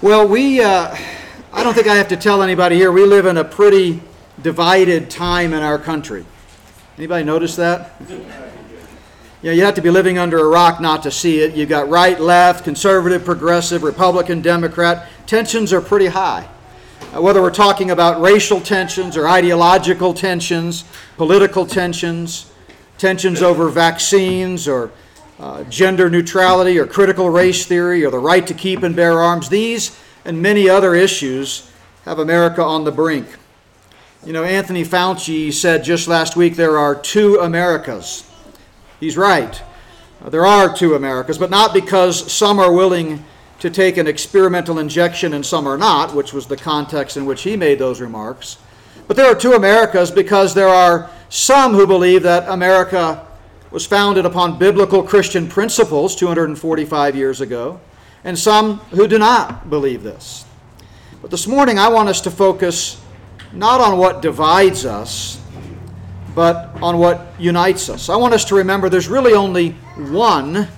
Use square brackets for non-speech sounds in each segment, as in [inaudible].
Well, we, uh, I don't think I have to tell anybody here, we live in a pretty divided time in our country. Anybody notice that? Yeah, you have to be living under a rock not to see it. You've got right, left, conservative, progressive, Republican, Democrat. Tensions are pretty high. Uh, whether we're talking about racial tensions or ideological tensions, political tensions, tensions over vaccines or uh, gender neutrality or critical race theory or the right to keep and bear arms, these and many other issues have America on the brink. You know, Anthony Fauci said just last week there are two Americas. He's right. Uh, there are two Americas, but not because some are willing to take an experimental injection and some are not, which was the context in which he made those remarks. But there are two Americas because there are some who believe that America was founded upon biblical Christian principles 245 years ago, and some who do not believe this. But this morning, I want us to focus not on what divides us, but on what unites us. I want us to remember there's really only one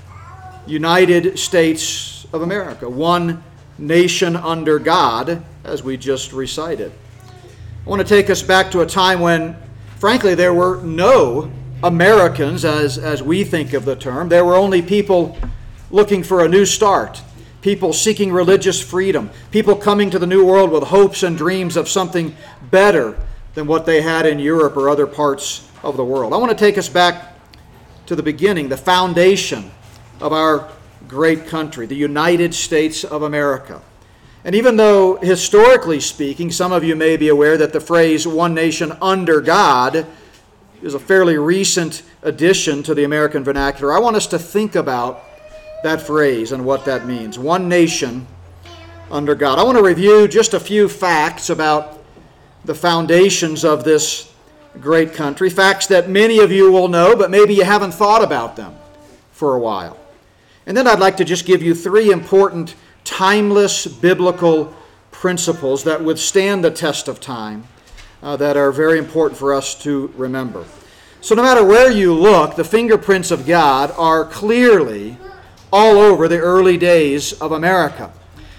United States of America, one nation under God, as we just recited. I want to take us back to a time when, frankly, there were no Americans, as, as we think of the term. There were only people looking for a new start, people seeking religious freedom, people coming to the New World with hopes and dreams of something better than what they had in Europe or other parts of the world. I want to take us back to the beginning, the foundation of our great country, the United States of America. And even though, historically speaking, some of you may be aware that the phrase one nation under God is a fairly recent addition to the American vernacular. I want us to think about that phrase and what that means. One nation under God. I want to review just a few facts about the foundations of this great country, facts that many of you will know, but maybe you haven't thought about them for a while. And then I'd like to just give you three important, timeless biblical principles that withstand the test of time uh, that are very important for us to remember. So, no matter where you look, the fingerprints of God are clearly all over the early days of America.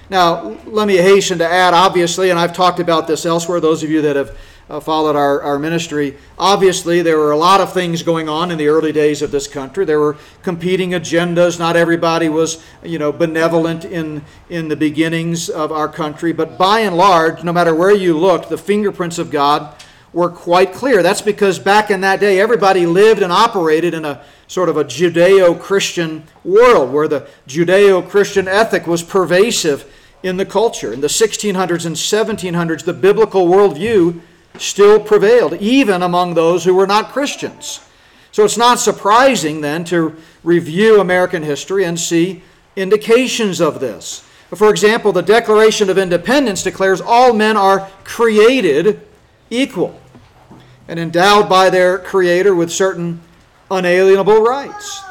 Now, let me hasten to add, obviously, and I've talked about this elsewhere, those of you that have uh, followed our, our ministry, obviously there were a lot of things going on in the early days of this country. There were competing agendas. Not everybody was, you know, benevolent in, in the beginnings of our country. But by and large, no matter where you looked, the fingerprints of God were quite clear. That's because back in that day, everybody lived and operated in a sort of a Judeo Christian world where the Judeo Christian ethic was pervasive in the culture. In the 1600s and 1700s, the biblical worldview still prevailed, even among those who were not Christians. So it's not surprising then to review American history and see indications of this. For example, the Declaration of Independence declares all men are created equal and endowed by their Creator with certain unalienable rights.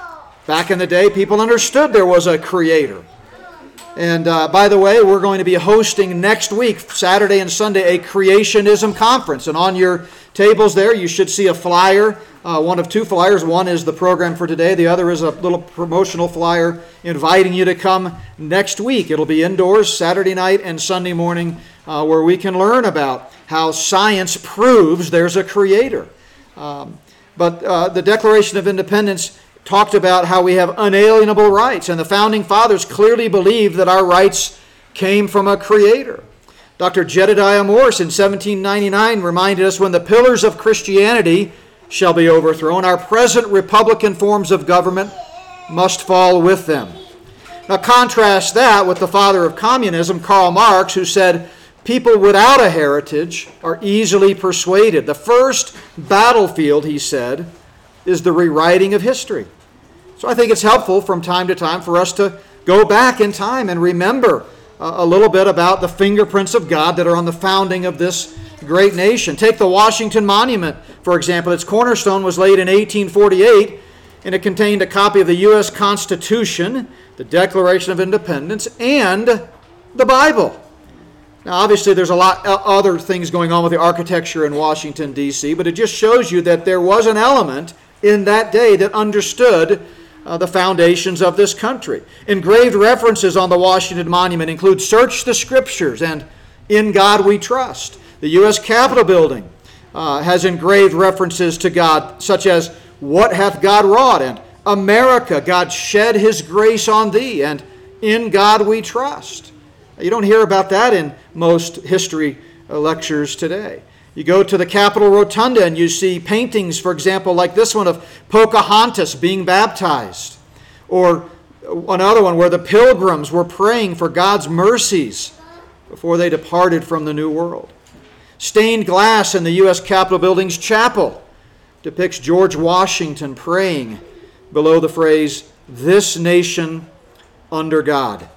Back in the day, people understood there was a Creator. And uh, by the way, we're going to be hosting next week, Saturday and Sunday, a creationism conference. And on your tables there, you should see a flyer, uh, one of two flyers. One is the program for today, the other is a little promotional flyer inviting you to come next week. It'll be indoors, Saturday night and Sunday morning, uh, where we can learn about how science proves there's a creator. Um, but uh, the Declaration of Independence talked about how we have unalienable rights, and the founding fathers clearly believed that our rights came from a creator. Dr. Jedediah Morse in 1799 reminded us when the pillars of Christianity shall be overthrown, our present republican forms of government must fall with them. Now, contrast that with the father of communism, Karl Marx, who said, People without a heritage are easily persuaded. The first battlefield, he said, is the rewriting of history. So I think it's helpful from time to time for us to go back in time and remember uh, a little bit about the fingerprints of God that are on the founding of this great nation. Take the Washington Monument, for example. Its cornerstone was laid in 1848, and it contained a copy of the U.S. Constitution, the Declaration of Independence, and the Bible. Now, obviously, there's a lot uh, other things going on with the architecture in Washington, D.C., but it just shows you that there was an element in that day that understood uh, the foundations of this country. Engraved references on the Washington Monument include Search the Scriptures and In God We Trust. The U.S. Capitol building uh, has engraved references to God, such as What hath God wrought? and America, God shed his grace on thee, and In God we trust. You don't hear about that in most history uh, lectures today. You go to the Capitol Rotunda and you see paintings, for example, like this one of Pocahontas being baptized, or another one where the pilgrims were praying for God's mercies before they departed from the New World. Stained glass in the U.S. Capitol Building's chapel depicts George Washington praying below the phrase, This nation under God.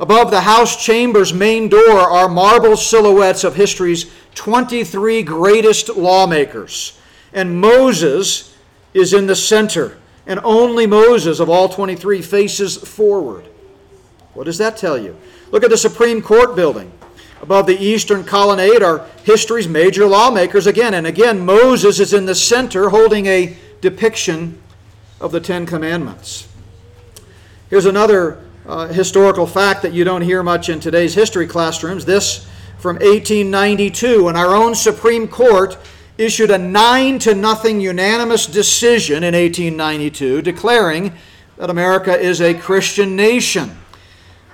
Above the House chamber's main door are marble silhouettes of history's 23 greatest lawmakers. And Moses is in the center, and only Moses of all 23 faces forward. What does that tell you? Look at the Supreme Court building. Above the eastern colonnade are history's major lawmakers again. And again, Moses is in the center holding a depiction of the Ten Commandments. Here's another uh, historical fact that you don't hear much in today's history classrooms. This from 1892, when our own Supreme Court issued a nine to nothing unanimous decision in 1892 declaring that America is a Christian nation.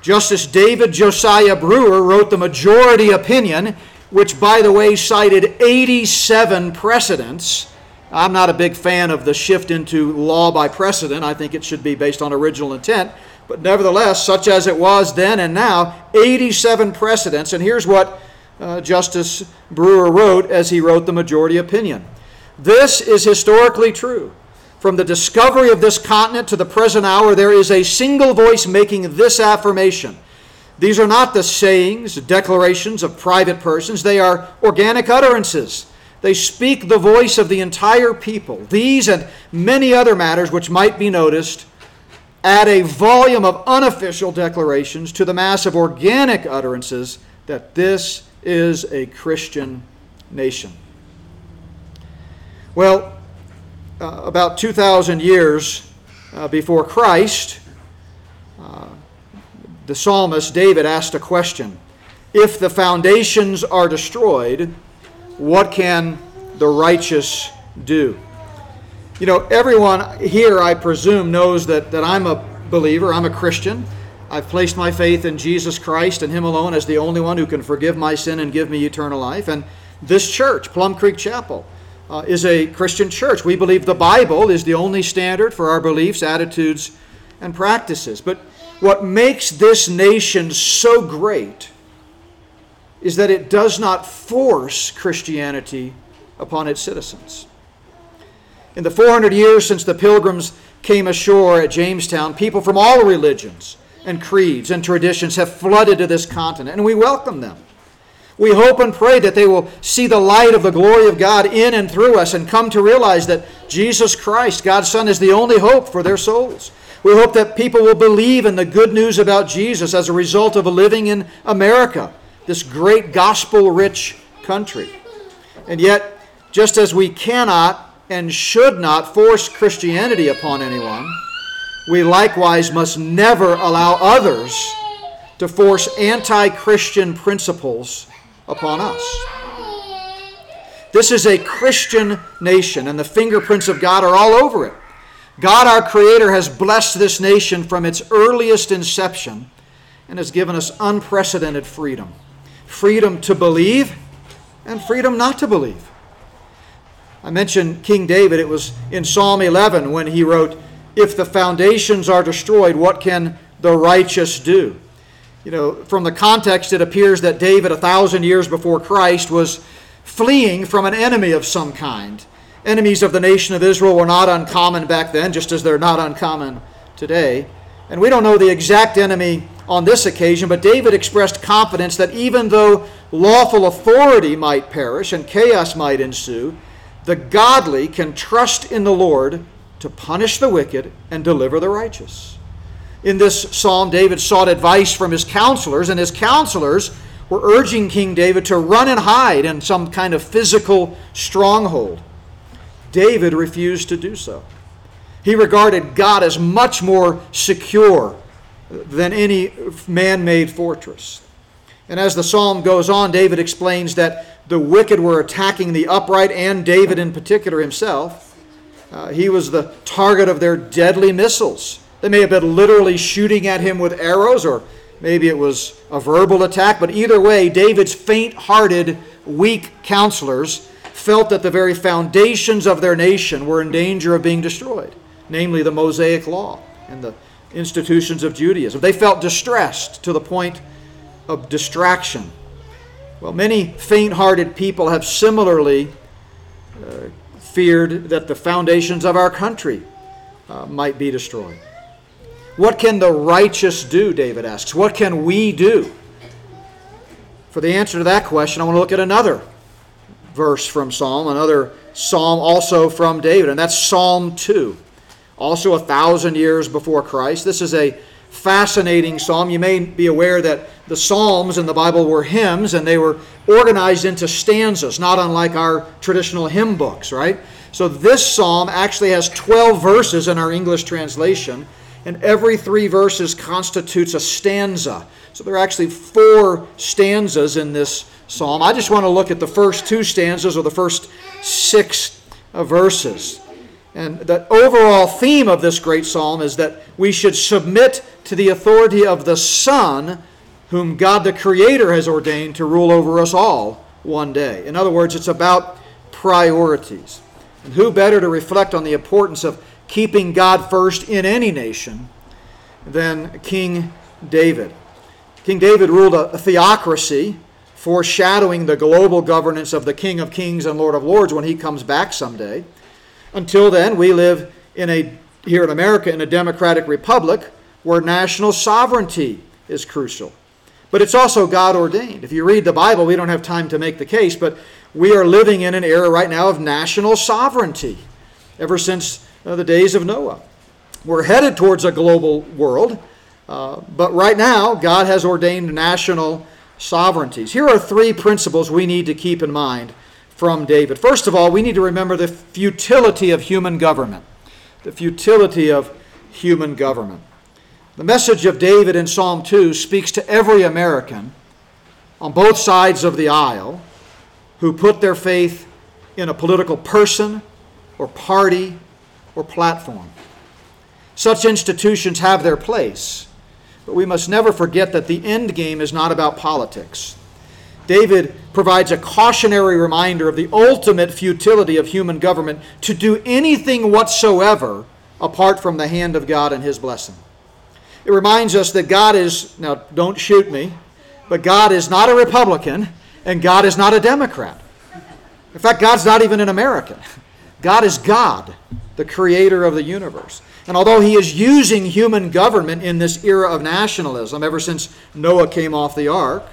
Justice David Josiah Brewer wrote the majority opinion, which, by the way, cited 87 precedents. I'm not a big fan of the shift into law by precedent. I think it should be based on original intent. But nevertheless, such as it was then and now, 87 precedents. And here's what uh, Justice Brewer wrote as he wrote the majority opinion This is historically true. From the discovery of this continent to the present hour, there is a single voice making this affirmation. These are not the sayings, declarations of private persons, they are organic utterances. They speak the voice of the entire people. These and many other matters which might be noticed add a volume of unofficial declarations to the mass of organic utterances that this is a Christian nation. Well, uh, about 2,000 years uh, before Christ, uh, the psalmist David asked a question If the foundations are destroyed, what can the righteous do? You know, everyone here, I presume, knows that, that I'm a believer, I'm a Christian. I've placed my faith in Jesus Christ and Him alone as the only one who can forgive my sin and give me eternal life. And this church, Plum Creek Chapel, uh, is a Christian church. We believe the Bible is the only standard for our beliefs, attitudes, and practices. But what makes this nation so great is that it does not force Christianity upon its citizens. In the 400 years since the pilgrims came ashore at Jamestown, people from all religions and creeds and traditions have flooded to this continent, and we welcome them. We hope and pray that they will see the light of the glory of God in and through us and come to realize that Jesus Christ, God's Son, is the only hope for their souls. We hope that people will believe in the good news about Jesus as a result of living in America, this great gospel rich country. And yet, just as we cannot and should not force Christianity upon anyone, we likewise must never allow others to force anti Christian principles upon us. This is a Christian nation, and the fingerprints of God are all over it. God, our Creator, has blessed this nation from its earliest inception and has given us unprecedented freedom freedom to believe and freedom not to believe. I mentioned King David. It was in Psalm 11 when he wrote, If the foundations are destroyed, what can the righteous do? You know, from the context, it appears that David, a thousand years before Christ, was fleeing from an enemy of some kind. Enemies of the nation of Israel were not uncommon back then, just as they're not uncommon today. And we don't know the exact enemy on this occasion, but David expressed confidence that even though lawful authority might perish and chaos might ensue, the godly can trust in the Lord to punish the wicked and deliver the righteous. In this psalm, David sought advice from his counselors, and his counselors were urging King David to run and hide in some kind of physical stronghold. David refused to do so. He regarded God as much more secure than any man made fortress. And as the psalm goes on, David explains that the wicked were attacking the upright, and David in particular himself. Uh, he was the target of their deadly missiles. They may have been literally shooting at him with arrows, or maybe it was a verbal attack, but either way, David's faint hearted, weak counselors felt that the very foundations of their nation were in danger of being destroyed, namely the Mosaic Law and the institutions of Judaism. They felt distressed to the point of distraction. Well, many faint hearted people have similarly uh, feared that the foundations of our country uh, might be destroyed. What can the righteous do? David asks. What can we do? For the answer to that question, I want to look at another verse from Psalm, another psalm also from David, and that's Psalm 2, also a thousand years before Christ. This is a fascinating psalm. You may be aware that the psalms in the Bible were hymns and they were organized into stanzas, not unlike our traditional hymn books, right? So this psalm actually has 12 verses in our English translation, and every three verses constitutes a stanza. So there are actually four stanzas in this psalm. I just want to look at the first two stanzas or the first six verses. And the overall theme of this great psalm is that we should submit to the authority of the Son, whom God the Creator has ordained to rule over us all one day. In other words, it's about priorities. And who better to reflect on the importance of keeping God first in any nation than King David? King David ruled a, theocracy, foreshadowing the global governance of the King of Kings and Lord of Lords when he comes back someday. Until then, we live in a here in America in a democratic republic where national sovereignty is crucial. But it's also God ordained. If you read the Bible, we don't have time to make the case, but we are living in an era right now of national sovereignty ever since uh, the days of Noah. We're headed towards a global world, uh, but right now, God has ordained national sovereignties. Here are three principles we need to keep in mind from David. First of all, we need to remember the futility of human government. The futility of human government. The message of David in Psalm 2 speaks to every American on both sides of the aisle who put their faith in a political person or party or platform. Such institutions have their place, but we must never forget that the end game is not about politics. David provides a cautionary reminder of the ultimate futility of human government to do anything whatsoever apart from the hand of God and His blessing. It reminds us that God is, now don't shoot me, but God is not a Republican and God is not a Democrat. In fact, God's not even an American. God is God, the creator of the universe. And although he is using human government in this era of nationalism ever since Noah came off the ark,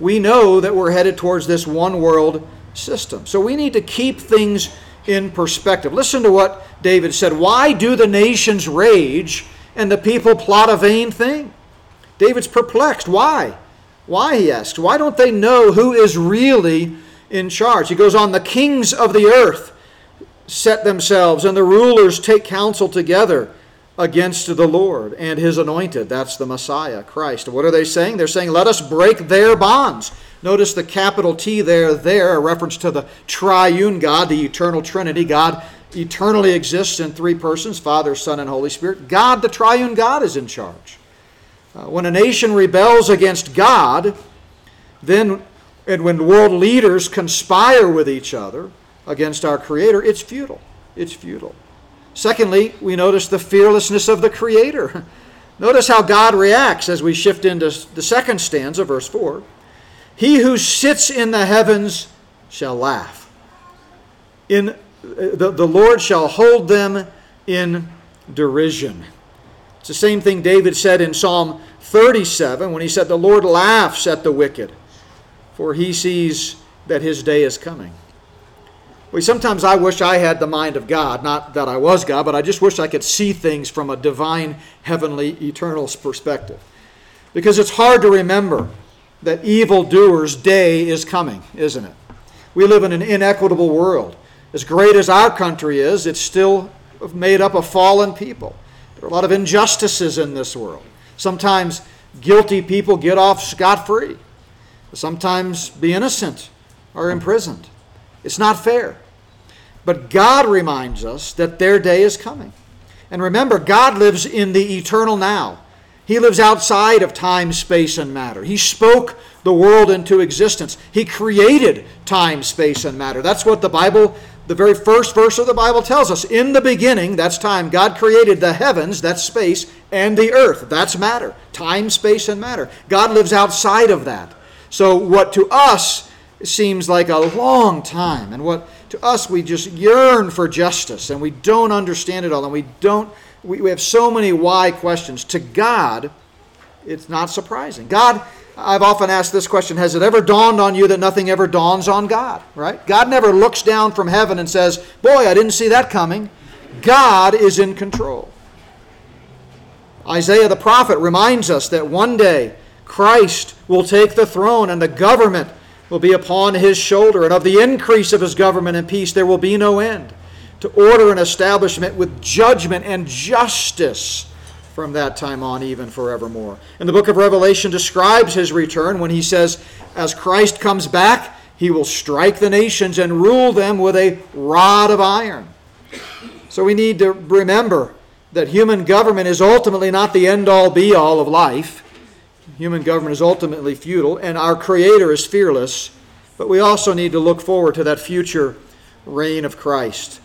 we know that we're headed towards this one world system. So we need to keep things in perspective. Listen to what David said Why do the nations rage and the people plot a vain thing? David's perplexed. Why? Why, he asks. Why don't they know who is really in charge? He goes on The kings of the earth set themselves, and the rulers take counsel together against the Lord and his anointed. That's the Messiah, Christ. What are they saying? They're saying, let us break their bonds. Notice the capital T there, there, a reference to the triune God, the eternal Trinity. God eternally exists in three persons Father, Son, and Holy Spirit. God, the triune God, is in charge. Uh, when a nation rebels against God, then, and when world leaders conspire with each other against our Creator, it's futile. It's futile. Secondly, we notice the fearlessness of the Creator. [laughs] Notice how God reacts as we shift into the second stanza, verse 4. He who sits in the heavens shall laugh. In, uh, the, the Lord shall hold them in derision. It's the same thing David said in Psalm 37 when he said, The Lord laughs at the wicked, for he sees that his day is coming. Well, sometimes I wish I had the mind of God. Not that I was God, but I just wish I could see things from a divine, heavenly, eternal perspective. Because it's hard to remember that evildoers' day is coming, isn't it? We live in an inequitable world. As great as our country is, it's still made up of fallen people. There are a lot of injustices in this world. Sometimes guilty people get off scot free. Sometimes the innocent are imprisoned. It's not fair. But God reminds us that their day is coming. And remember, God lives in the eternal now. He lives outside of time, space, and matter. He spoke the world into existence. He created time, space, and matter. That's what the Bible, the very first verse of the Bible tells us. In the beginning, that's time, God created the heavens, that's space, and the earth, that's matter. Time, space, and matter. God lives outside of that. So, what to us seems like a long time, and what to us we just yearn for justice, and we don't understand it all, and we don't we, we have so many why questions. To God, it's not surprising. God, I've often asked this question Has it ever dawned on you that nothing ever dawns on God? Right? God never looks down from heaven and says, Boy, I didn't see that coming. God is in control. Isaiah the prophet reminds us that one day Christ will take the throne and the government will be upon his shoulder, and of the increase of his government and peace there will be no end to order an establishment with judgment and justice from that time on, even forevermore. And the book of Revelation describes his return when he says, As Christ comes back, he will strike the nations and rule them with a rod of iron. So we need to remember that human government is ultimately not the end all be all of life. Human government is ultimately futile, and our Creator is fearless. But we also need to look forward to that future reign of Christ.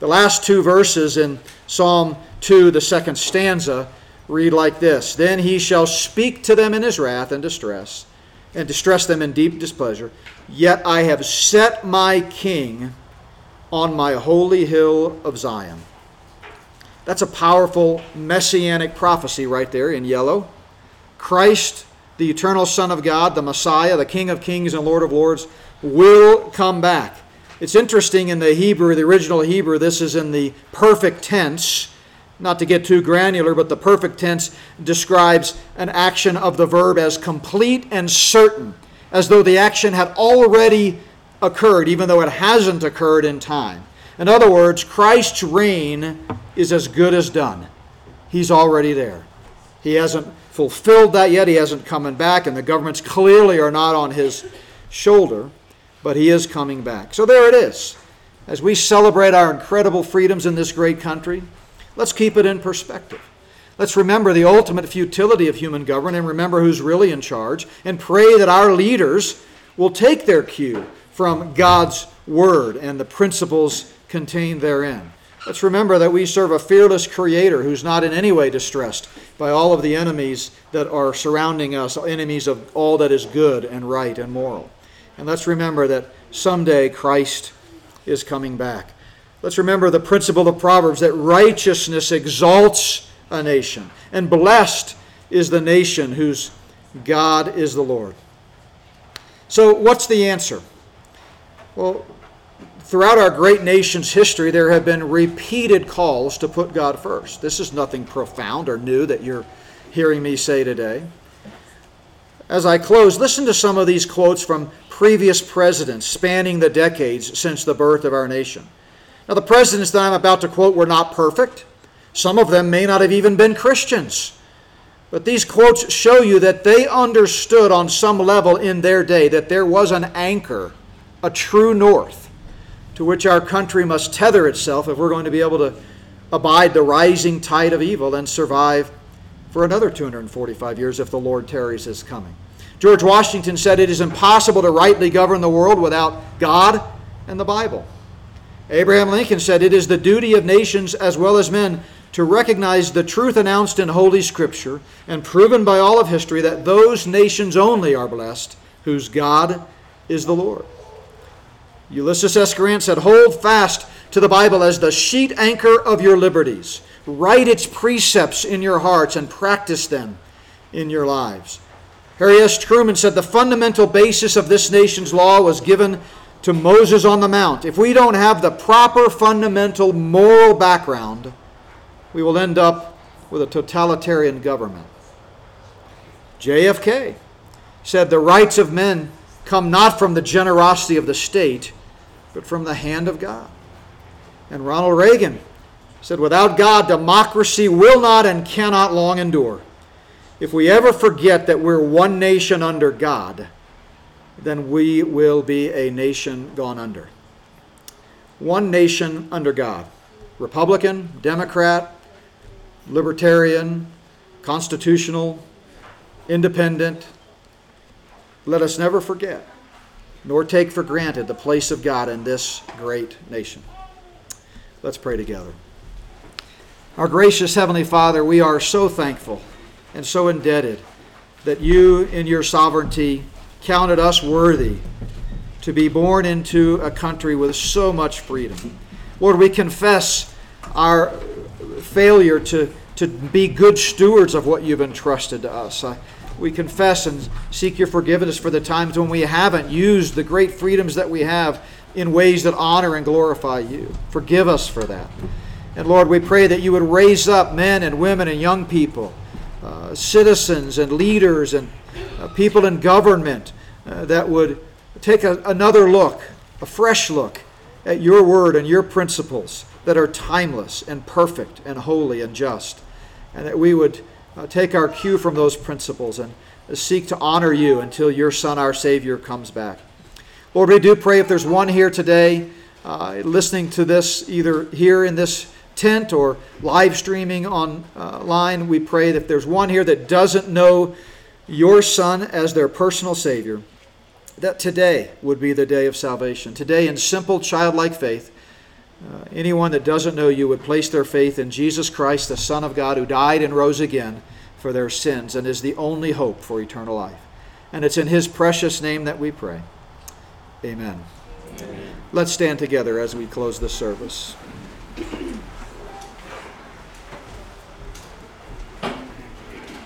The last two verses in Psalm 2, the second stanza, read like this Then he shall speak to them in his wrath and distress, and distress them in deep displeasure. Yet I have set my king on my holy hill of Zion. That's a powerful messianic prophecy right there in yellow. Christ, the eternal Son of God, the Messiah, the King of kings and Lord of lords, will come back. It's interesting in the Hebrew, the original Hebrew, this is in the perfect tense. Not to get too granular, but the perfect tense describes an action of the verb as complete and certain, as though the action had already occurred, even though it hasn't occurred in time. In other words, Christ's reign is as good as done. He's already there. He hasn't fulfilled that yet. He hasn't coming back, and the governments clearly are not on his shoulder but he is coming back. So there it is. As we celebrate our incredible freedoms in this great country, let's keep it in perspective. Let's remember the ultimate futility of human government and remember who's really in charge and pray that our leaders will take their cue from God's word and the principles contained therein. Let's remember that we serve a fearless creator who's not in any way distressed by all of the enemies that are surrounding us, enemies of all that is good and right and moral. And let's remember that someday Christ is coming back. Let's remember the principle of Proverbs that righteousness exalts a nation, and blessed is the nation whose God is the Lord. So, what's the answer? Well, throughout our great nation's history, there have been repeated calls to put God first. This is nothing profound or new that you're hearing me say today. As I close, listen to some of these quotes from previous presidents spanning the decades since the birth of our nation. Now, the presidents that I'm about to quote were not perfect. Some of them may not have even been Christians. But these quotes show you that they understood on some level in their day that there was an anchor, a true north, to which our country must tether itself if we're going to be able to abide the rising tide of evil and survive for another 245 years if the Lord tarries his coming. George Washington said it is impossible to rightly govern the world without God and the Bible. Abraham Lincoln said it is the duty of nations as well as men to recognize the truth announced in Holy Scripture and proven by all of history that those nations only are blessed whose God is the Lord. Ulysses S. Grant said, Hold fast to the Bible as the sheet anchor of your liberties. Write its precepts in your hearts and practice them in your lives. Harry S. Truman said the fundamental basis of this nation's law was given to Moses on the Mount. If we don't have the proper fundamental moral background, we will end up with a totalitarian government. JFK said the rights of men come not from the generosity of the state, but from the hand of God. And Ronald Reagan said, Without God, democracy will not and cannot long endure. If we ever forget that we're one nation under God, then we will be a nation gone under. One nation under God Republican, Democrat, Libertarian, Constitutional, Independent. Let us never forget nor take for granted the place of God in this great nation. Let's pray together. Our gracious Heavenly Father, we are so thankful and so indebted that you, in your sovereignty, counted us worthy to be born into a country with so much freedom. Lord, we confess our failure to, to be good stewards of what you've entrusted to us. I, we confess and seek your forgiveness for the times when we haven't used the great freedoms that we have in ways that honor and glorify you. Forgive us for that. And Lord, we pray that you would raise up men and women and young people, uh, citizens and leaders and uh, people in government uh, that would take a, another look, a fresh look at your word and your principles that are timeless and perfect and holy and just. And that we would uh, take our cue from those principles and seek to honor you until your Son, our Savior, comes back. Lord, we do pray if there's one here today uh, listening to this, either here in this tent or live streaming online, uh, we pray that if there's one here that doesn't know your Son as their personal Savior, that today would be the day of salvation. Today, in simple childlike faith, uh, anyone that doesn't know you would place their faith in Jesus Christ, the Son of God, who died and rose again for their sins and is the only hope for eternal life. And it's in His precious name that we pray. Amen. Amen. Let's stand together as we close the service.